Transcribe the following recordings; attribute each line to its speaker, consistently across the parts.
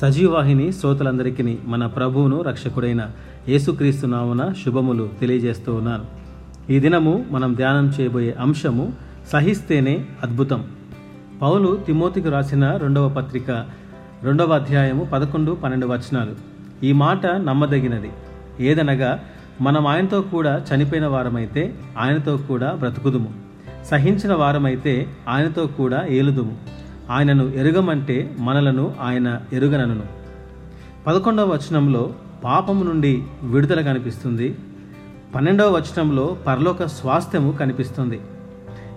Speaker 1: సజీవాహిని శ్రోతలందరికీ మన ప్రభువును రక్షకుడైన యేసుక్రీస్తు నామున శుభములు తెలియజేస్తూ ఉన్నాను. ఈ దినము మనం ధ్యానం చేయబోయే అంశము సహిస్తేనే అద్భుతం. పౌలు తిమోతికి రాసిన రెండవ పత్రిక రెండవ అధ్యాయము పదకొండు పన్నెండు వచనాలు. ఈ మాట నమ్మదగినది. ఏదనగా మనం ఆయనతో కూడా చనిపోయిన వారమైతే ఆయనతో కూడా బ్రతుకుదుము. సహించిన వారమైతే ఆయనతో కూడా ఏలుదుము. ఆయనను ఎరుగమంటే మనలను ఆయన ఎరుగనను. పదకొండవ వచనంలో పాపము నుండి విడుదల కనిపిస్తుంది. పన్నెండవ వచనంలో పరలోక స్వాస్థ్యము కనిపిస్తుంది.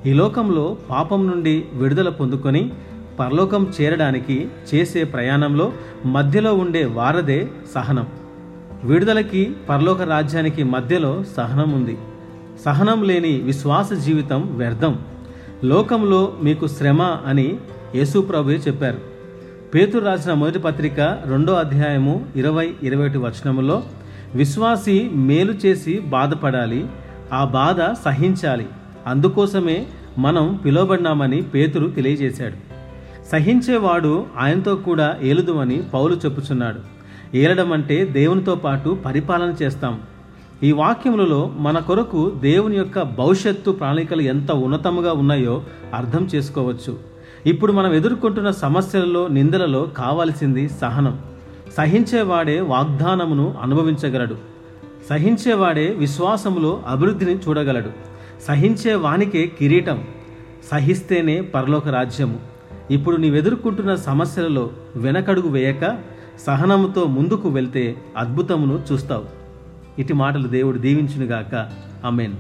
Speaker 1: ఈ లోకంలో పాపం నుండి విడుదల పొందుకొని పరలోకం చేరడానికి చేసే ప్రయాణంలో మధ్యలో ఉండే వారదే సహనం. విడుదలకి పరలోక రాజ్యానికి మధ్యలో సహనం ఉంది. సహనం లేని విశ్వాస జీవితం వ్యర్థం. లోకంలో మీకు శ్రమ అని యేసు ప్రభువే చెప్పారు. పేతురు రాసిన మొదటి పత్రిక రెండో అధ్యాయము ఇరవై ఇరవై ఒకటి వచనములో విశ్వాసి మేలు చేసి బాధపడాలి ఆ బాధ సహించాలి. అందుకోసమే మనం పిలువబడినామని పేతురు తెలియజేశాడు. సహించేవాడు ఆయనతో కూడా ఏలుదుమని పౌలు చెప్పుచున్నాడు. ఏలడం అంటే దేవునితో పాటు పరిపాలన చేస్తాం. ఈ వాక్యములలో మన కొరకు దేవుని యొక్క భవిష్యత్తు ప్రణాళికలు ఎంత ఉన్నతముగా ఉన్నాయో అర్థం చేసుకోవచ్చు. ఇప్పుడు మనం ఎదుర్కొంటున్న సమస్యలలో నిందలలో కావాల్సింది సహనం. సహించేవాడే వాగ్దానమును అనుభవించగలడు. సహించేవాడే విశ్వాసములో అభివృద్ధిని చూడగలడు. సహించే వానికే కిరీటం. సహిస్తేనే పరలోక రాజ్యము. ఇప్పుడు నీవెదుర్కొంటున్న సమస్యలలో వెనకడుగు వేయక సహనముతో ముందుకు వెళ్తే అద్భుతమును చూస్తావు. ఇటు మాటలు దేవుడు దీవించునుగాక. అమెన్